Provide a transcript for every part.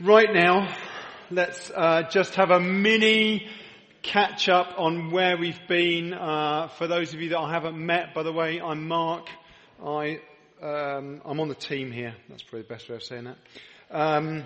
Right now, let's uh, just have a mini catch up on where we've been. Uh, for those of you that I haven't met, by the way, I'm Mark. I, um, I'm on the team here. That's probably the best way of saying that. Um,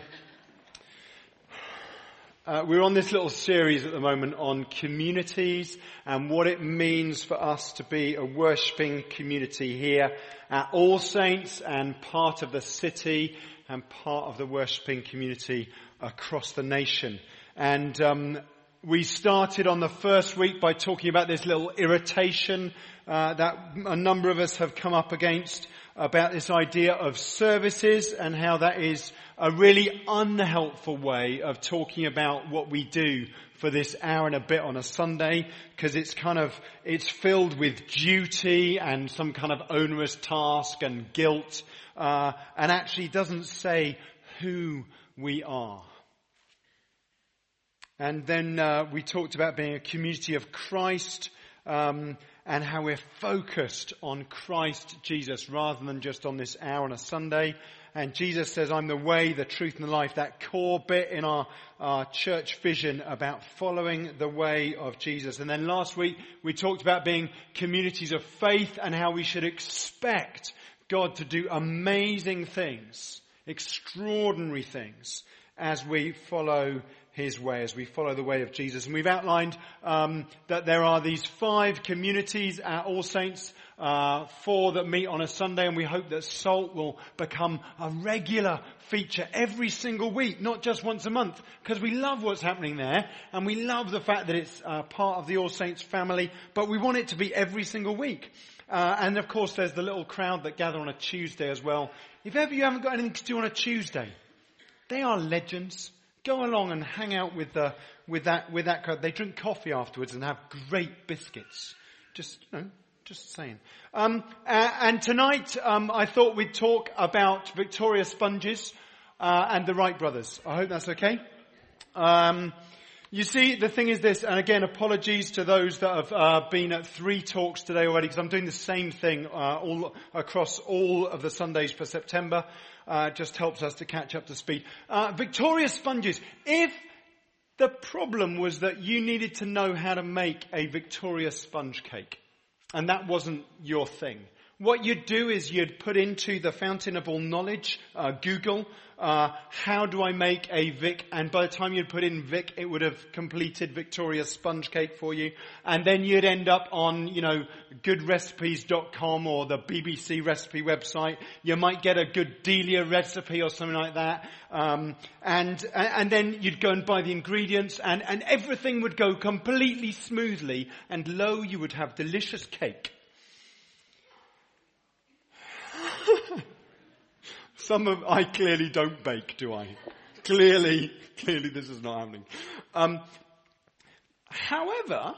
uh, we're on this little series at the moment on communities and what it means for us to be a worshipping community here at All Saints and part of the city and part of the worshipping community across the nation. And um, we started on the first week by talking about this little irritation uh, that a number of us have come up against about this idea of services and how that is a really unhelpful way of talking about what we do for this hour and a bit on a Sunday because it's kind of, it's filled with duty and some kind of onerous task and guilt uh, and actually doesn't say who we are. And then uh, we talked about being a community of Christ um, and how we're focused on Christ Jesus rather than just on this hour on a Sunday. And Jesus says, I'm the way, the truth and the life, that core bit in our, our church vision about following the way of Jesus. And then last week we talked about being communities of faith and how we should expect God to do amazing things, extraordinary things as we follow his way, as we follow the way of Jesus. And we've outlined um, that there are these five communities at All Saints uh, four that meet on a Sunday, and we hope that Salt will become a regular feature every single week, not just once a month, because we love what's happening there, and we love the fact that it's uh, part of the All Saints family, but we want it to be every single week. Uh, and of course, there's the little crowd that gather on a Tuesday as well. If ever you haven't got anything to do on a Tuesday, they are legends. Go along and hang out with the, with that with that crowd. They drink coffee afterwards and have great biscuits. Just you know, just saying. Um, and tonight, um, I thought we'd talk about Victoria Sponges uh, and the Wright brothers. I hope that's okay. Um, you see, the thing is this, and again, apologies to those that have uh, been at three talks today already, because I'm doing the same thing uh, all across all of the Sundays for September. Uh, just helps us to catch up to speed. Uh, Victoria Sponges. If the problem was that you needed to know how to make a Victoria sponge cake, and that wasn't your thing. What you'd do is you'd put into the fountain of all knowledge, uh, Google, uh, how do I make a Vic? And by the time you'd put in Vic, it would have completed Victoria's sponge cake for you. And then you'd end up on, you know, goodrecipes.com or the BBC recipe website. You might get a good Delia recipe or something like that. Um, and, and then you'd go and buy the ingredients and, and everything would go completely smoothly. And lo, you would have delicious cake. Some of, I clearly don't bake, do I? clearly, clearly this is not happening. Um, however,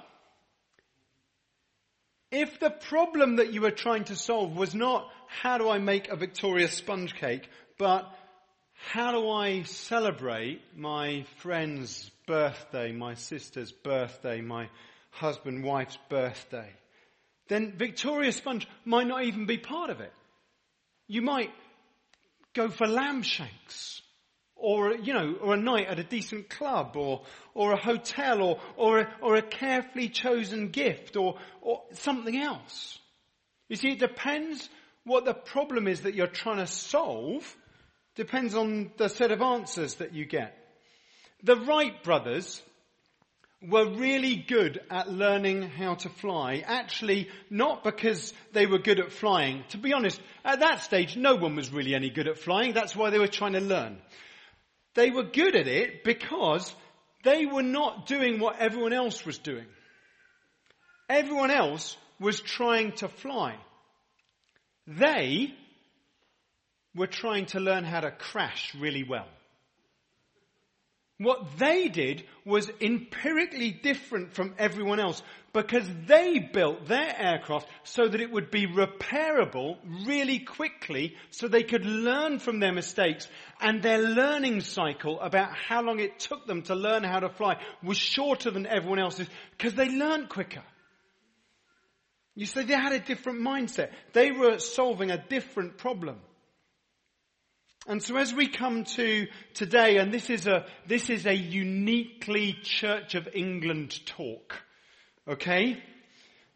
if the problem that you were trying to solve was not how do I make a Victoria sponge cake, but how do I celebrate my friend's birthday, my sister's birthday, my husband, wife's birthday, then Victoria sponge might not even be part of it. You might go for lamb shanks or, you know, or a night at a decent club or, or a hotel or, or, a, or a carefully chosen gift or, or something else. You see, it depends what the problem is that you're trying to solve depends on the set of answers that you get. The Wright brothers were really good at learning how to fly. Actually, not because they were good at flying. To be honest, at that stage, no one was really any good at flying. That's why they were trying to learn. They were good at it because they were not doing what everyone else was doing. Everyone else was trying to fly. They were trying to learn how to crash really well. What they did was empirically different from everyone else because they built their aircraft so that it would be repairable really quickly so they could learn from their mistakes and their learning cycle about how long it took them to learn how to fly was shorter than everyone else's because they learned quicker. You see, they had a different mindset. They were solving a different problem. And so as we come to today, and this is a, this is a uniquely Church of England talk, okay?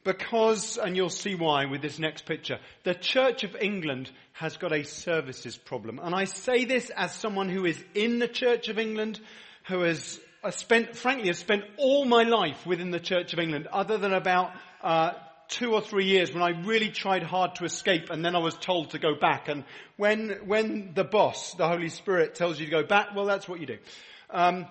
Because, and you'll see why with this next picture, the Church of England has got a services problem. And I say this as someone who is in the Church of England, who has spent, frankly, has spent all my life within the Church of England, other than about uh, two or three years when I really tried hard to escape and then I was told to go back. And when, when the boss, the Holy Spirit tells you to go back, well that's what you do. Um,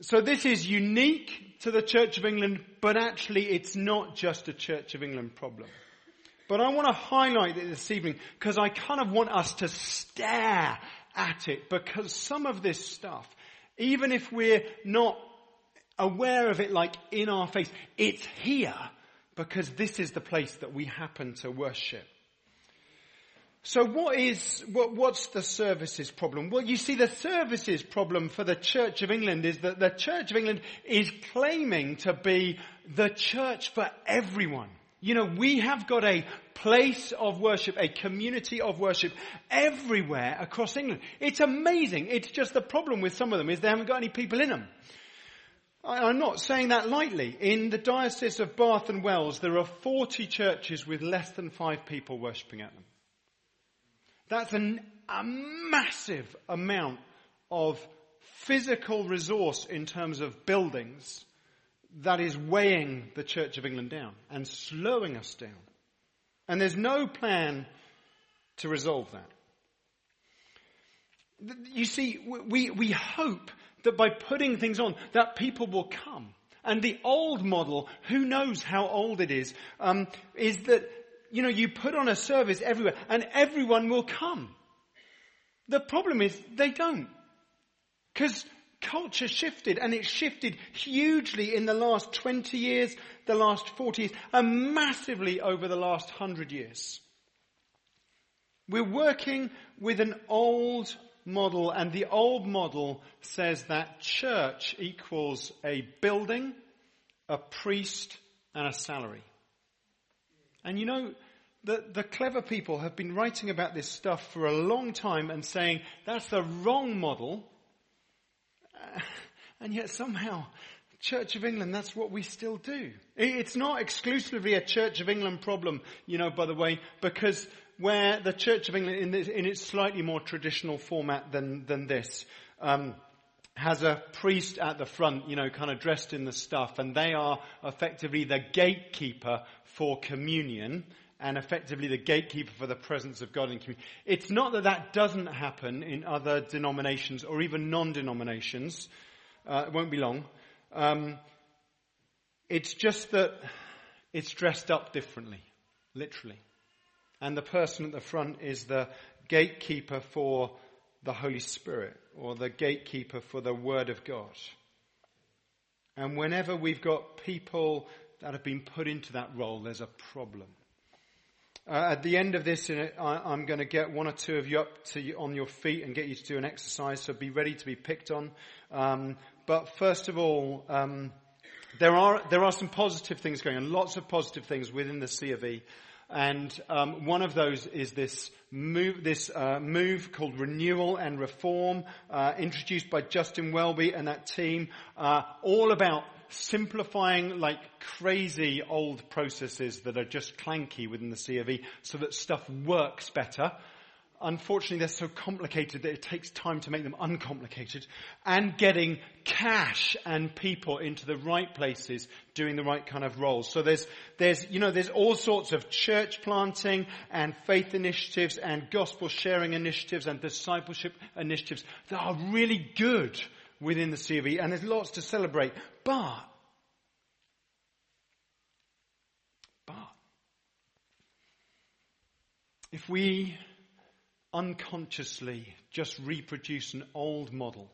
so this is unique to the Church of England, but actually it's not just a Church of England problem. But I want to highlight it this evening because I kind of want us to stare at it because some of this stuff, even if we're not aware of it like in our face. It's here because this is the place that we happen to worship. So what is, what, what's the services problem? Well, you see the services problem for the Church of England is that the Church of England is claiming to be the church for everyone. You know, we have got a place of worship, a community of worship everywhere across England. It's amazing. It's just the problem with some of them is they haven't got any people in them. I'm not saying that lightly. In the Diocese of Bath and Wells, there are 40 churches with less than five people worshipping at them. That's an, a massive amount of physical resource in terms of buildings that is weighing the Church of England down and slowing us down. And there's no plan to resolve that. You see, we, we hope that by putting things on, that people will come. And the old model, who knows how old it is, um, is that, you know, you put on a service everywhere and everyone will come. The problem is they don't. Because culture shifted and it shifted hugely in the last 20 years, the last 40 years, and massively over the last 100 years. We're working with an old model, and the old model says that church equals a building, a priest, and a salary. And you know, the, the clever people have been writing about this stuff for a long time and saying that's the wrong model. and yet somehow, Church of England, that's what we still do. It's not exclusively a Church of England problem, you know, by the way, because where the Church of England, in, this, in its slightly more traditional format than, than this, um, has a priest at the front, you know, kind of dressed in the stuff, and they are effectively the gatekeeper for communion and effectively the gatekeeper for the presence of God in communion. It's not that that doesn't happen in other denominations or even non-denominations. Uh, it won't be long. Um, it's just that it's dressed up differently, literally. And the person at the front is the gatekeeper for the Holy Spirit or the gatekeeper for the Word of God. And whenever we've got people that have been put into that role, there's a problem. Uh, at the end of this, I, am going to get one or two of you up to, on your feet and get you to do an exercise, so be ready to be picked on. Um, but first of all, um, there are there are some positive things going on, lots of positive things within the C of E. And um, one of those is this move, this uh, move called Renewal and Reform, uh, introduced by Justin Welby and that team, uh, all about simplifying like crazy old processes that are just clanky within the C of so that stuff works better unfortunately they're so complicated that it takes time to make them uncomplicated and getting cash and people into the right places doing the right kind of roles. So there's, there's, you know, there's all sorts of church planting and faith initiatives and gospel sharing initiatives and discipleship initiatives that are really good within the CV and there's lots to celebrate. But, but, if we unconsciously just reproduce an old model,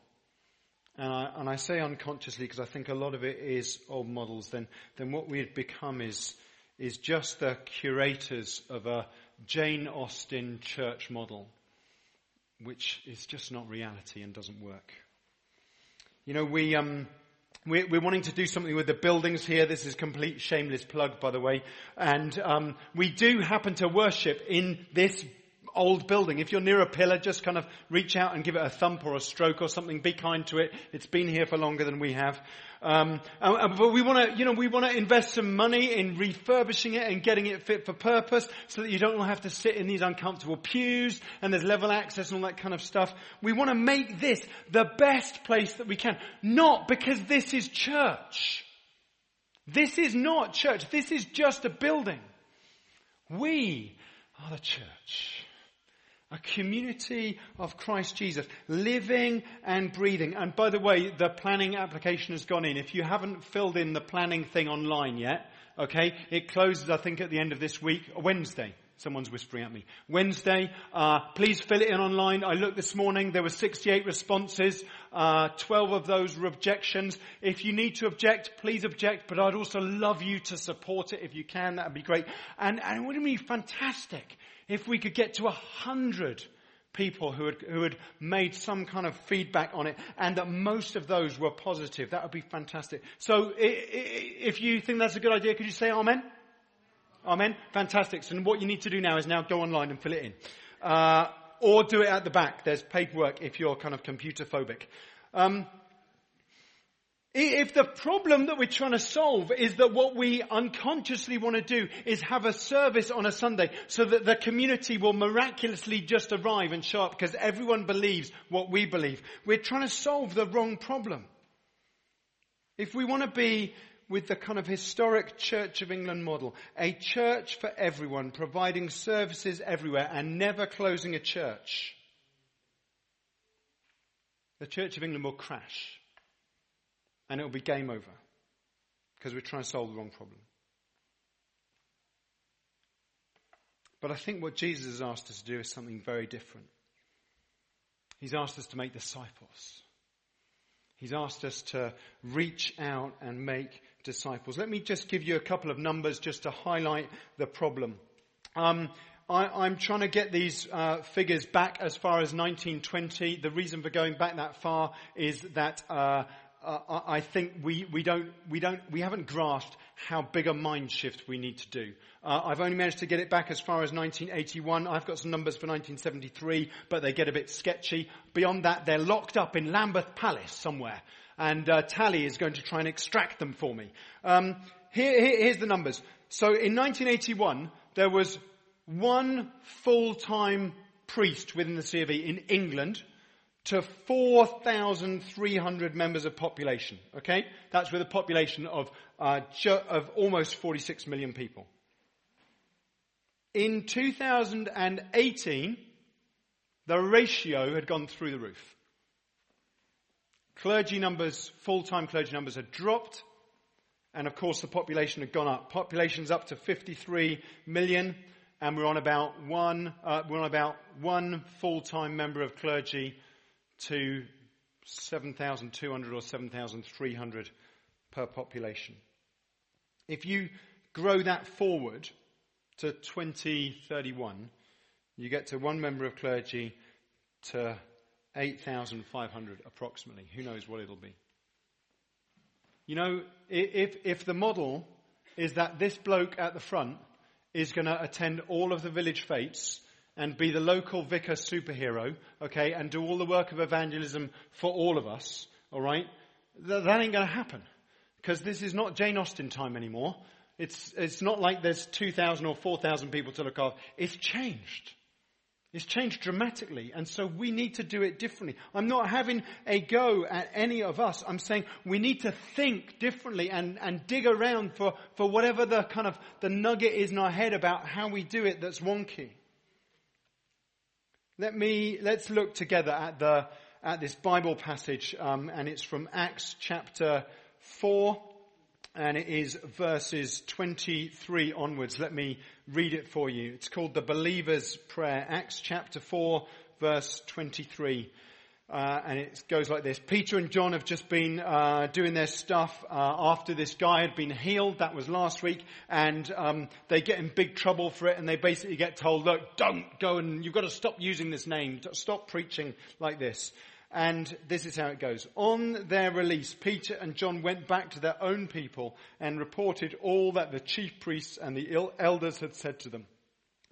and I, and I say unconsciously because I think a lot of it is old models, then, then what we've become is, is just the curators of a Jane Austen church model, which is just not reality and doesn't work. You know, we, um, we're, we're, wanting to do something with the buildings here. This is complete shameless plug, by the way. And um, we do happen to worship in this old building. If you're near a pillar, just kind of reach out and give it a thump or a stroke or something. Be kind to it. It's been here for longer than we have. Um, but we want to, you know, we want to invest some money in refurbishing it and getting it fit for purpose, so that you don't have to sit in these uncomfortable pews and there's level access and all that kind of stuff. We want to make this the best place that we can, not because this is church. This is not church. This is just a building. We are the church. A community of Christ Jesus, living and breathing. And by the way, the planning application has gone in. If you haven't filled in the planning thing online yet, okay, it closes, I think, at the end of this week, Wednesday. Someone's whispering at me. Wednesday, uh, please fill it in online. I looked this morning, there were 68 responses. Uh, 12 of those were objections. If you need to object, please object, but I'd also love you to support it if you can. That would be great. And, and it would be fantastic if we could get to a hundred people who had, who had made some kind of feedback on it and that most of those were positive. That would be fantastic. So if you think that's a good idea, could you say amen? Amen. Fantastic. So what you need to do now is now go online and fill it in. Uh, or do it at the back. There's paperwork if you're kind of computer phobic. Um, if the problem that we're trying to solve is that what we unconsciously want to do is have a service on a Sunday so that the community will miraculously just arrive and show up because everyone believes what we believe, we're trying to solve the wrong problem. If we want to be with the kind of historic Church of England model, a church for everyone, providing services everywhere and never closing a church, the Church of England will crash and it will be game over because we're trying to solve the wrong problem. But I think what Jesus has asked us to do is something very different. He's asked us to make disciples. He's asked us to reach out and make disciples. Let me just give you a couple of numbers just to highlight the problem. Um, I, am trying to get these uh, figures back as far as 1920. The reason for going back that far is that uh, uh, I think we, we don't, we don't, we haven't grasped how big a mind shift we need to do. Uh, I've only managed to get it back as far as 1981. I've got some numbers for 1973, but they get a bit sketchy. Beyond that, they're locked up in Lambeth Palace somewhere, and uh, Tally is going to try and extract them for me. Um, here, here, here's the numbers. So in 1981, there was one full-time priest within the C of E in England to 4,300 members of population. Okay? That's with a population of, uh, of almost 46 million people. In 2018, the ratio had gone through the roof. Clergy numbers, full-time clergy numbers had dropped, and of course the population had gone up. Population's up to 53 million, and we're on about one, uh, we're on about one full-time member of clergy to 7,200 or 7,300 per population. If you grow that forward to 2031, you get to one member of clergy to 8,500 approximately. Who knows what it'll be? You know, if, if the model is that this bloke at the front is going to attend all of the village fetes and be the local vicar superhero, okay, and do all the work of evangelism for all of us, alright, that, that ain't gonna happen. Because this is not Jane Austen time anymore. It's, it's not like there's 2,000 or 4,000 people to look after. It's changed. It's changed dramatically, and so we need to do it differently. I'm not having a go at any of us. I'm saying we need to think differently and, and dig around for, for whatever the kind of the nugget is in our head about how we do it that's wonky. Let me, let's look together at the, at this Bible passage, um, and it's from Acts chapter 4, and it is verses 23 onwards. Let me read it for you. It's called the Believer's Prayer. Acts chapter 4, verse 23. Uh, and it goes like this. Peter and John have just been uh, doing their stuff uh, after this guy had been healed. That was last week. And um, they get in big trouble for it. And they basically get told, look, don't go and you've got to stop using this name. Stop preaching like this. And this is how it goes. On their release, Peter and John went back to their own people and reported all that the chief priests and the elders had said to them.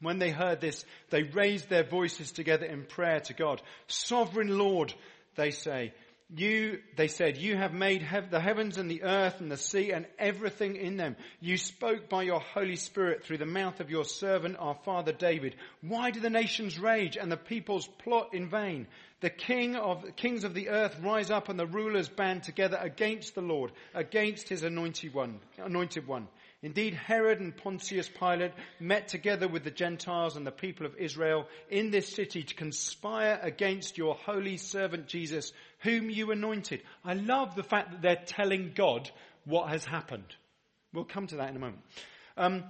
When they heard this, they raised their voices together in prayer to God. Sovereign Lord, they say, you, they said, you have made hev- the heavens and the earth and the sea and everything in them. You spoke by your Holy Spirit through the mouth of your servant, our father David. Why do the nations rage and the peoples plot in vain? The king of, kings of the earth rise up and the rulers band together against the Lord, against his anointed one, anointed one. Indeed, Herod and Pontius Pilate met together with the Gentiles and the people of Israel in this city to conspire against your holy servant Jesus, whom you anointed. I love the fact that they're telling God what has happened. We'll come to that in a moment. Um,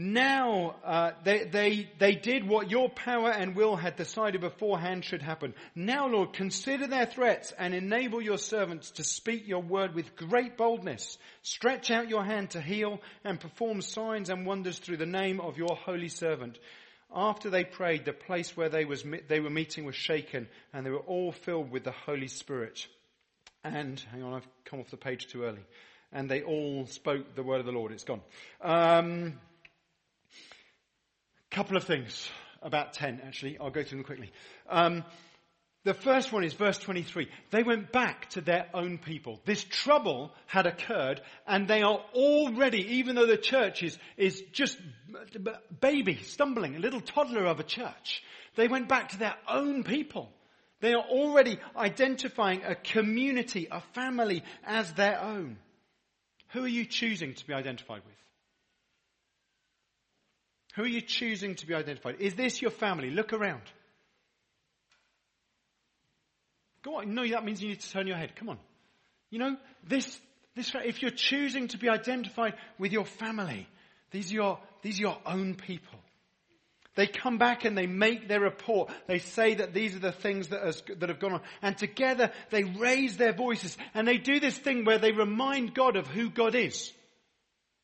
now uh, they, they, they did what your power and will had decided beforehand should happen. Now, Lord, consider their threats and enable your servants to speak your word with great boldness. Stretch out your hand to heal and perform signs and wonders through the name of your holy servant. After they prayed, the place where they, was, they were meeting was shaken and they were all filled with the Holy Spirit. And, hang on, I've come off the page too early. And they all spoke the word of the Lord. It's gone. Um, couple of things about 10 actually. I'll go through them quickly. Um, the first one is verse 23. They went back to their own people. This trouble had occurred and they are already, even though the church is, is just baby, stumbling, a little toddler of a church, they went back to their own people. They are already identifying a community, a family as their own. Who are you choosing to be identified with? Who are you choosing to be identified? Is this your family? Look around. Go on. No, that means you need to turn your head. Come on. You know, this, this, if you're choosing to be identified with your family, these are your, these are your own people. They come back and they make their report. They say that these are the things that, has, that have gone on. And together they raise their voices and they do this thing where they remind God of who God is.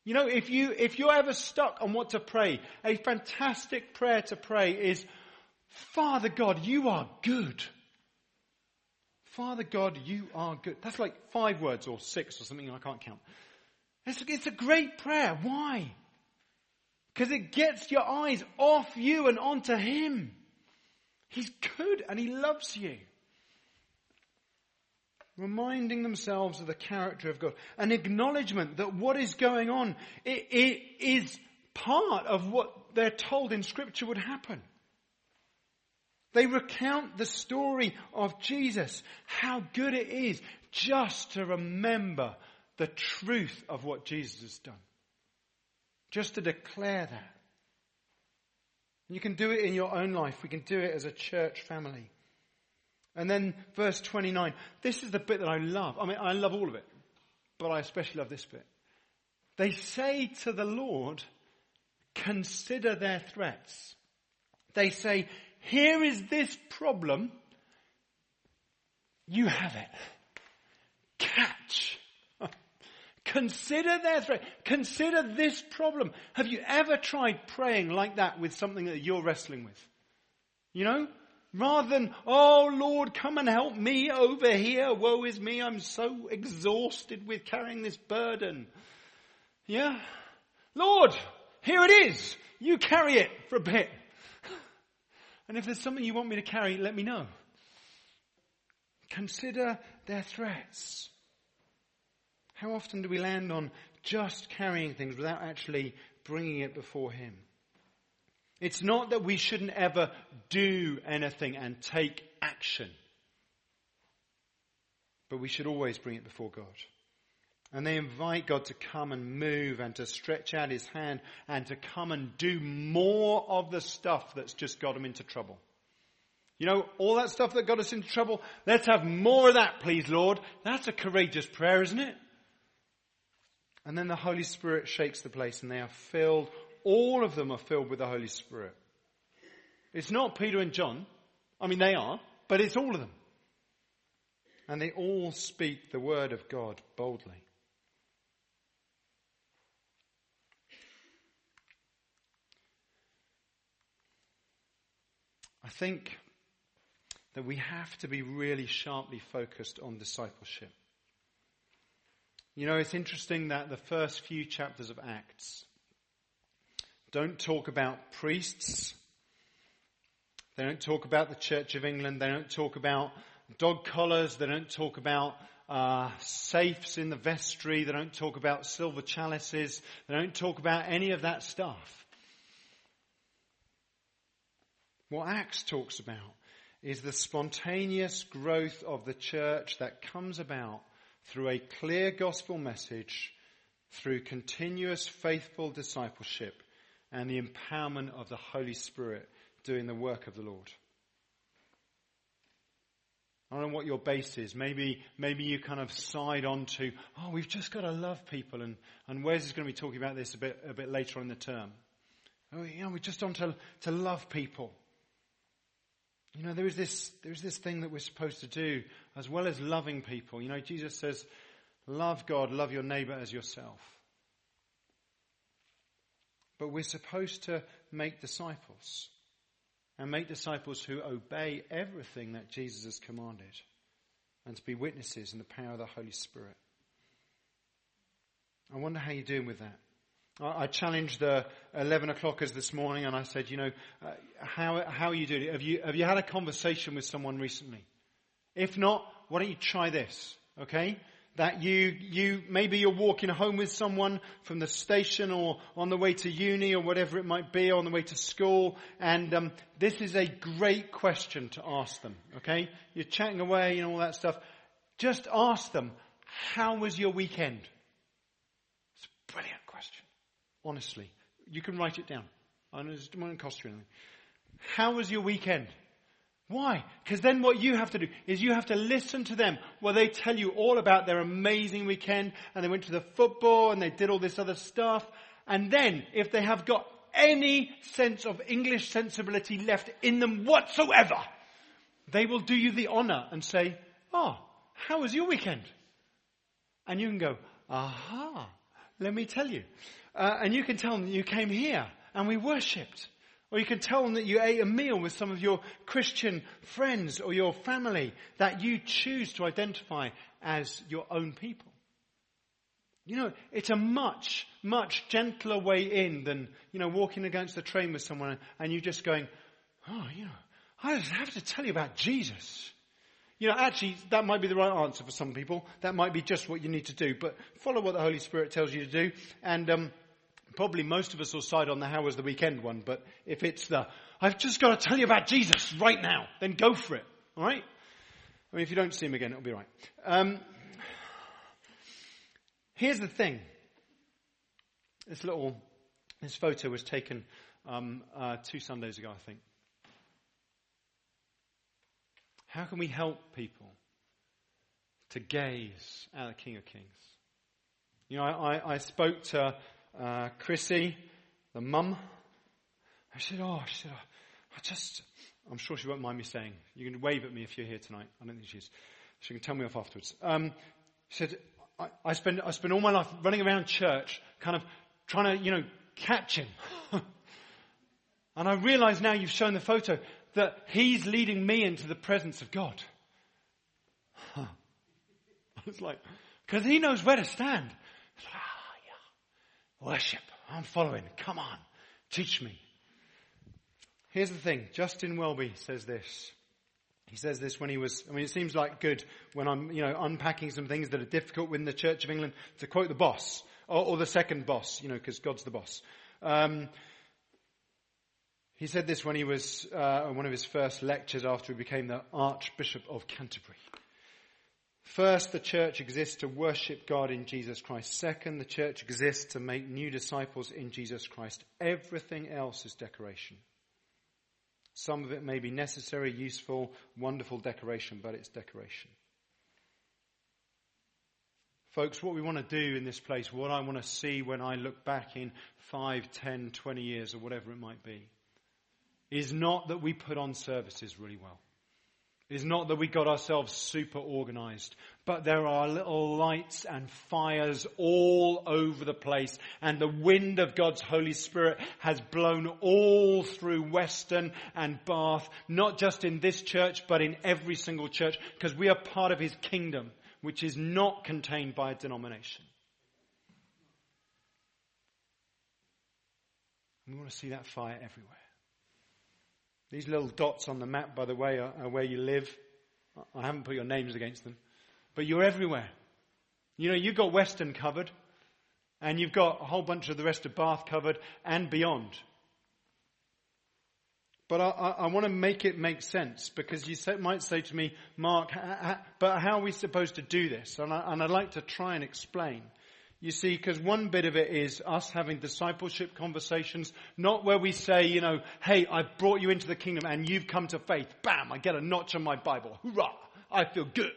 You know, if you, if you're ever stuck on what to pray, a fantastic prayer to pray is, Father God, you are good. Father God, you are good. That's like five words or six or something I can't count. It's, it's a great prayer. Why? Because it gets your eyes off you and onto Him. He's good and He loves you reminding themselves of the character of God, an acknowledgement that what is going on it, it is part of what they're told in Scripture would happen. They recount the story of Jesus, how good it is just to remember the truth of what Jesus has done. Just to declare that. You can do it in your own life. We can do it as a church family. And then verse 29. This is the bit that I love. I mean, I love all of it, but I especially love this bit. They say to the Lord, consider their threats. They say, here is this problem. You have it. Catch. Consider their threat. Consider this problem. Have you ever tried praying like that with something that you're wrestling with? You know? Rather than, oh Lord, come and help me over here. Woe is me. I'm so exhausted with carrying this burden. Yeah? Lord, here it is. You carry it for a bit. And if there's something you want me to carry, let me know. Consider their threats. How often do we land on just carrying things without actually bringing it before Him? It's not that we shouldn't ever do anything and take action. But we should always bring it before God. And they invite God to come and move and to stretch out his hand and to come and do more of the stuff that's just got them into trouble. You know, all that stuff that got us into trouble, let's have more of that, please, Lord. That's a courageous prayer, isn't it? And then the Holy Spirit shakes the place and they are filled all of them are filled with the Holy Spirit. It's not Peter and John. I mean, they are, but it's all of them. And they all speak the word of God boldly. I think that we have to be really sharply focused on discipleship. You know, it's interesting that the first few chapters of Acts don't talk about priests. They don't talk about the Church of England. They don't talk about dog collars. They don't talk about uh, safes in the vestry. They don't talk about silver chalices. They don't talk about any of that stuff. What Acts talks about is the spontaneous growth of the church that comes about through a clear gospel message, through continuous faithful discipleship, and the empowerment of the Holy Spirit doing the work of the Lord. I don't know what your base is. Maybe, maybe you kind of side on to, oh, we've just got to love people. And, and Wes is going to be talking about this a bit, a bit later on in the term. Oh, you know, we're just on to, to love people. You know, there is this, there is this thing that we're supposed to do as well as loving people. You know, Jesus says, love God, love your neighbor as yourself. But we're supposed to make disciples and make disciples who obey everything that Jesus has commanded and to be witnesses in the power of the Holy Spirit. I wonder how you're doing with that. I challenged the 11 o'clockers this morning and I said, you know, uh, how, how are you doing? Have you, have you had a conversation with someone recently? If not, why don't you try this? Okay? That you, you, maybe you're walking home with someone from the station or on the way to uni or whatever it might be, or on the way to school, and um, this is a great question to ask them, okay? You're chatting away and all that stuff. Just ask them, how was your weekend? It's a brilliant question. Honestly. You can write it down. I it won't cost you anything. How was your weekend? Why? Because then what you have to do is you have to listen to them while they tell you all about their amazing weekend and they went to the football and they did all this other stuff. And then if they have got any sense of English sensibility left in them whatsoever, they will do you the honor and say, Oh, how was your weekend? And you can go, Aha, let me tell you. Uh, and you can tell them you came here and we worshipped. Or you can tell them that you ate a meal with some of your Christian friends or your family that you choose to identify as your own people. You know, it's a much, much gentler way in than, you know, walking against the train with someone and you just going, oh, you know, I just have to tell you about Jesus. You know, actually, that might be the right answer for some people. That might be just what you need to do. But follow what the Holy Spirit tells you to do. And, um, probably most of us will side on the how was the weekend one, but if it's the, I've just got to tell you about Jesus right now, then go for it. Alright? I mean, if you don't see him again, it'll be right. Um, here's the thing. This little, this photo was taken um, uh, two Sundays ago, I think. How can we help people to gaze at the King of Kings? You know, I, I, I spoke to uh, Chrissy, the mum. I said, oh, she said, oh, I just, I'm sure she won't mind me saying. You can wave at me if you're here tonight. I don't think she's. She can tell me off afterwards. Um, she said, I, I spend, I spend all my life running around church, kind of trying to, you know, catch him. and I realize now you've shown the photo that he's leading me into the presence of God. Huh. I was like, because he knows where to stand. Worship. I'm following. Come on. Teach me. Here's the thing. Justin Welby says this. He says this when he was, I mean, it seems like good when I'm, you know, unpacking some things that are difficult within the Church of England to quote the boss, or, or the second boss, you know, because God's the boss. Um, he said this when he was, uh, one of his first lectures after he became the Archbishop of Canterbury. First, the church exists to worship God in Jesus Christ. Second, the church exists to make new disciples in Jesus Christ. Everything else is decoration. Some of it may be necessary, useful, wonderful decoration, but it's decoration. Folks, what we want to do in this place, what I want to see when I look back in 5, 10, 20 years or whatever it might be, is not that we put on services really well. It's not that we got ourselves super organized, but there are little lights and fires all over the place and the wind of God's Holy Spirit has blown all through Weston and Bath, not just in this church, but in every single church, because we are part of His kingdom, which is not contained by a denomination. We want to see that fire everywhere. These little dots on the map, by the way, are, are where you live. I haven't put your names against them. But you're everywhere. You know, you've got Weston covered, and you've got a whole bunch of the rest of Bath covered, and beyond. But I, I, I want to make it make sense because you say, might say to me, Mark, but how are we supposed to do this? And, I, and I'd like to try and explain. You see, because one bit of it is us having discipleship conversations, not where we say, you know, hey, I brought you into the kingdom and you've come to faith. Bam, I get a notch on my Bible. Hoorah! I feel good.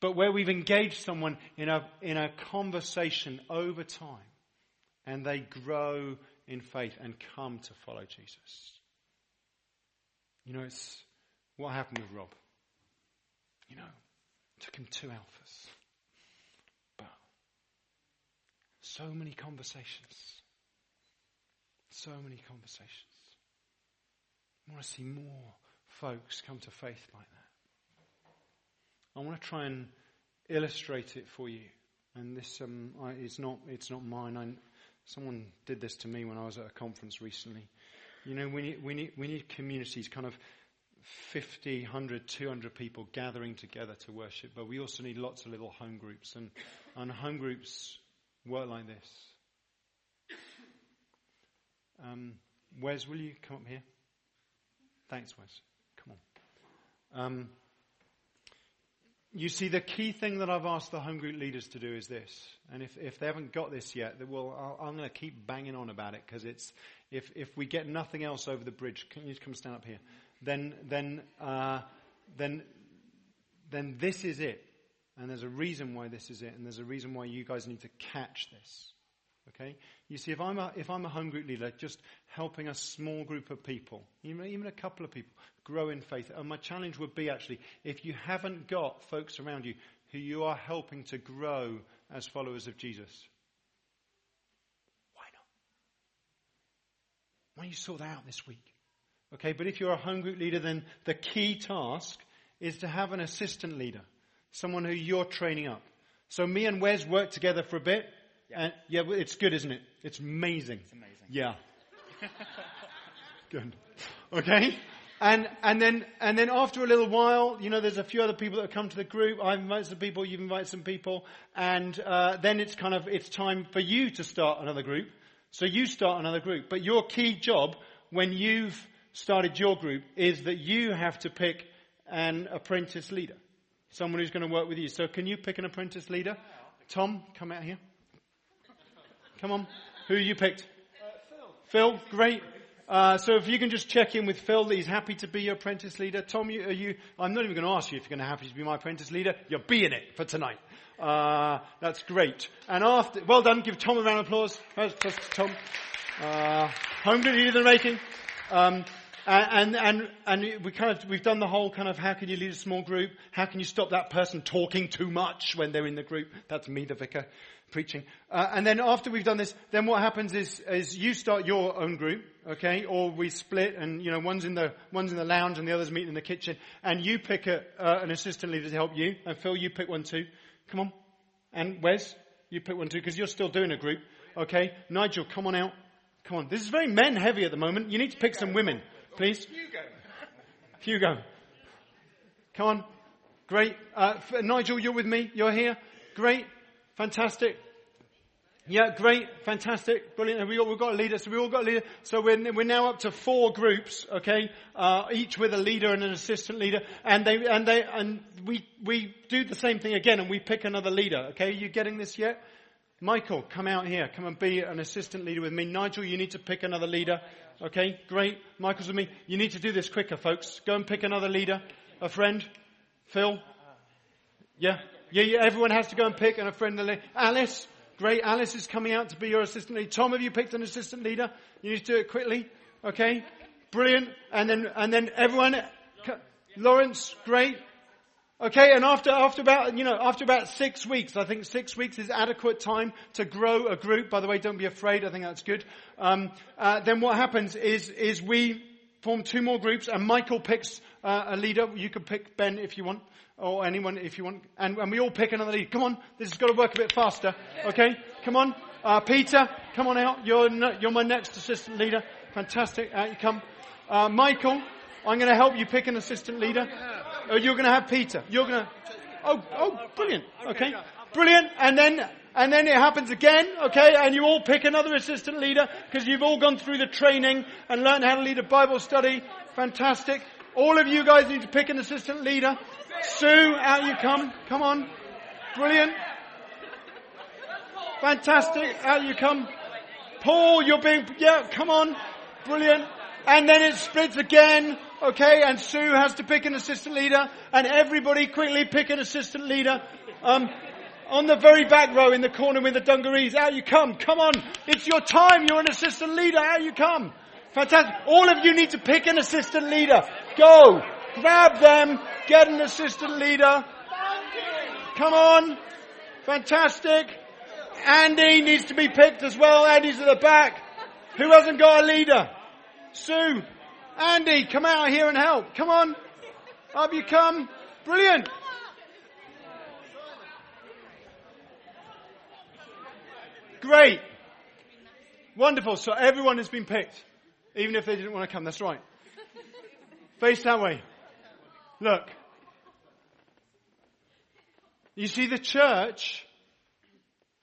But where we've engaged someone in a, in a conversation over time and they grow in faith and come to follow Jesus. You know, it's what happened with Rob. You know, took him two alphas. So many conversations. So many conversations. I want to see more folks come to faith like that. I want to try and illustrate it for you. And this um, I, it's not it's not mine. I, someone did this to me when I was at a conference recently. You know, we need we need we need communities, kind of 50, 100, 200 people gathering together to worship. But we also need lots of little home groups, and and home groups work like this. Um, Wes, will you come up here? Thanks, Wes. Come on. Um, you see, the key thing that I've asked the home group leaders to do is this, and if, if they haven't got this yet, well, i am going to keep banging on about it because it's if if we get nothing else over the bridge, can you come stand up here? Then then uh, then then this is it. And there's a reason why this is it, and there's a reason why you guys need to catch this. Okay? You see, if I'm a, if I'm a home group leader, just helping a small group of people, even, even a couple of people, grow in faith. And my challenge would be actually, if you haven't got folks around you who you are helping to grow as followers of Jesus, why not? Why don't you sort that out this week? Okay, but if you're a home group leader, then the key task is to have an assistant leader someone who you're training up. So me and Wes worked together for a bit. And yeah, it's good, isn't it? It's amazing. It's amazing. Yeah. good. Okay. And, and then, and then after a little while, you know, there's a few other people that have come to the group. I've invited some people, you've invited some people. And, uh, then it's kind of, it's time for you to start another group. So you start another group. But your key job when you've started your group is that you have to pick an apprentice leader someone who's going to work with you. So can you pick an apprentice leader? Tom, come out here. Come on. Who you picked? Uh, Phil. Phil, great. Uh, so if you can just check in with Phil that he's happy to be your apprentice leader. Tom, you, are you, I'm not even going to ask you if you're going to happy to be my apprentice leader. You're being it for tonight. Uh, that's great. And after, well done. Give Tom a round of applause. That's, that's Tom. Uh, home leader in the making. Um, and, and, and we kind of, we've done the whole kind of how can you lead a small group? How can you stop that person talking too much when they're in the group? That's me, the vicar, preaching. Uh, and then after we've done this, then what happens is, is you start your own group, okay? Or we split and, you know, one's in the, one's in the lounge and the other's meeting in the kitchen. And you pick a, uh, an assistant leader to help you. And Phil, you pick one too. Come on. And Wes, you pick one too because you're still doing a group. Okay? Nigel, come on out. Come on. This is very men heavy at the moment. You need to pick some women please? Hugo. Hugo. Come on. Great. Uh, Nigel, you're with me. You're here. Great. Fantastic. Yeah, great, fantastic, brilliant. We got, we've got a leader, so we all got a leader. So we're, we're now up to four groups, okay, uh, each with a leader and an assistant leader, and they, and they, and we, we do the same thing again, and we pick another leader, okay? Are you getting this yet? Michael, come out here, come and be an assistant leader with me. Nigel, you need to pick another leader. Okay, great. Michael's with me. You need to do this quicker, folks. Go and pick another leader, a friend. Phil? Yeah? Yeah, yeah everyone has to go and pick and a friend. Alice? Great. Alice is coming out to be your assistant leader. Tom, have you picked an assistant leader? You need to do it quickly. Okay? Brilliant. And then, and then everyone, Lawrence, great. Okay, and after, after about, you know, after about six weeks, I think six weeks is adequate time to grow a group. By the way, don't be afraid. I think that's good. Um, uh, then what happens is, is we form two more groups and Michael picks uh, a leader. You can pick Ben if you want or anyone if you want. And, and we all pick another leader. Come on. This has got to work a bit faster. Okay. Come on. Uh, Peter, come on out. You're, you're my next assistant leader. Fantastic. Out you come. Uh, Michael, I'm going to help you pick an assistant leader. Oh, you're going to have Peter. You're going to. Oh, oh, brilliant. Okay, brilliant. And then, and then it happens again. Okay, and you all pick another assistant leader because you've all gone through the training and learned how to lead a Bible study. Fantastic. All of you guys need to pick an assistant leader. Sue, out you come. Come on. Brilliant. Fantastic. Out you come. Paul, you're being, yeah, come on. Brilliant. And then it splits again. Okay, and Sue has to pick an assistant leader, and everybody quickly pick an assistant leader. Um, on the very back row in the corner with the dungarees, out you come. Come on, it's your time. You're an assistant leader. Out you come. Fantastic. All of you need to pick an assistant leader. Go. Grab them. Get an assistant leader. Come on. Fantastic. Andy needs to be picked as well. Andy's at the back. Who hasn't got a leader? Sue. Andy, come out here and help. Come on. Up you come. Brilliant. Great. Wonderful. So everyone has been picked. Even if they didn't want to come. That's right. Face that way. Look. You see, the church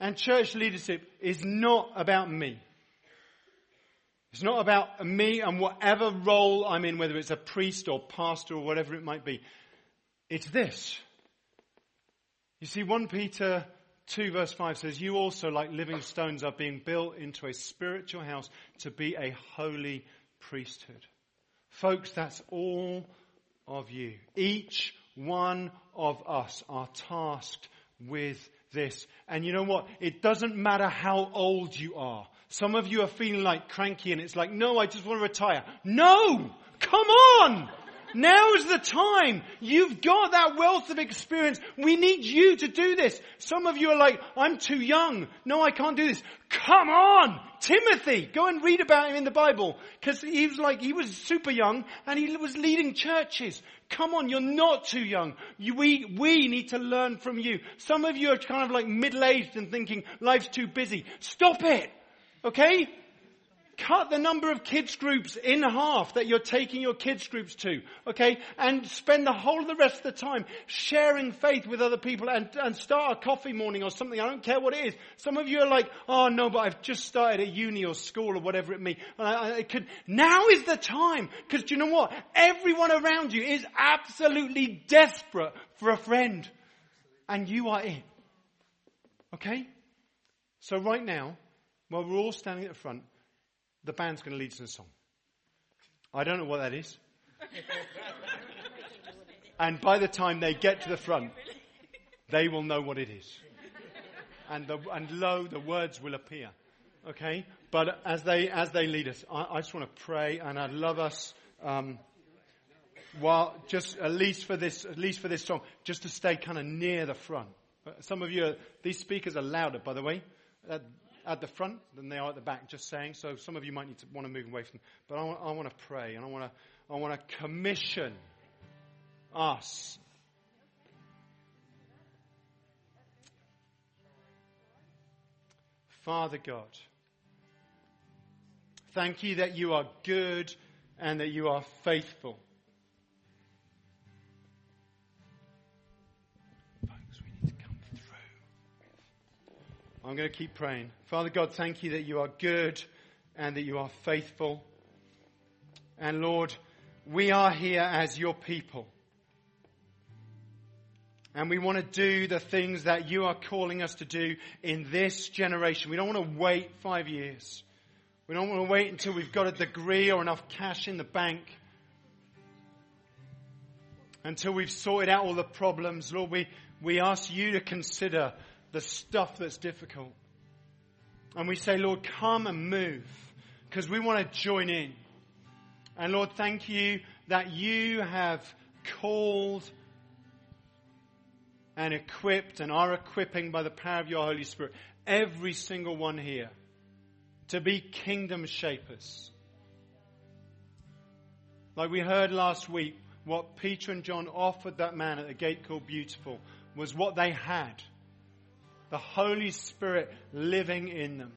and church leadership is not about me. It's not about me and whatever role I'm in, whether it's a priest or pastor or whatever it might be. It's this. You see, 1 Peter 2 verse 5 says, You also, like living stones, are being built into a spiritual house to be a holy priesthood. Folks, that's all of you. Each one of us are tasked with this. And you know what? It doesn't matter how old you are. Some of you are feeling like cranky and it's like, no, I just want to retire. No! Come on! Now is the time. You've got that wealth of experience. We need you to do this. Some of you are like, I'm too young. No, I can't do this. Come on! Timothy! Go and read about him in the Bible. Cause he was like, he was super young and he was leading churches. Come on, you're not too young. You, we, we need to learn from you. Some of you are kind of like middle-aged and thinking life's too busy. Stop it! Okay? Cut the number of kids groups in half that you're taking your kids groups to, okay? And spend the whole of the rest of the time sharing faith with other people and, and start a coffee morning or something. I don't care what it is. Some of you are like, oh no, but I've just started at uni or school or whatever it may. And I, I could, now is the time. Cause do you know what? Everyone around you is absolutely desperate for a friend. And you are it. Okay? So right now, while we're all standing at the front, the band's going to lead us in a song. I don't know what that is. and by the time they get to the front, they will know what it is. And, the, and lo, the words will appear. Okay? But as they, as they lead us, I, I just want to pray and I'd love us, um, while just at least for this, at least for this song, just to stay kind of near the front. Some of you, are, these speakers are louder, by the way. Uh, at the front than they are at the back, just saying. So some of you might need to want to move away from. But I want, I want to pray and I want to, I want to commission us. Father God, thank you that you are good and that you are faithful. I'm going to keep praying. Father God, thank you that you are good and that you are faithful. And Lord, we are here as your people. And we want to do the things that you are calling us to do in this generation. We don't want to wait five years. We don't want to wait until we've got a degree or enough cash in the bank. Until we've sorted out all the problems. Lord, we, we ask you to consider the stuff that's difficult. And we say, Lord, come and move because we want to join in. And Lord, thank you that you have called and equipped and are equipping by the power of your Holy Spirit every single one here to be kingdom shapers. Like we heard last week, what Peter and John offered that man at the gate called Beautiful was what they had. The Holy Spirit living in them.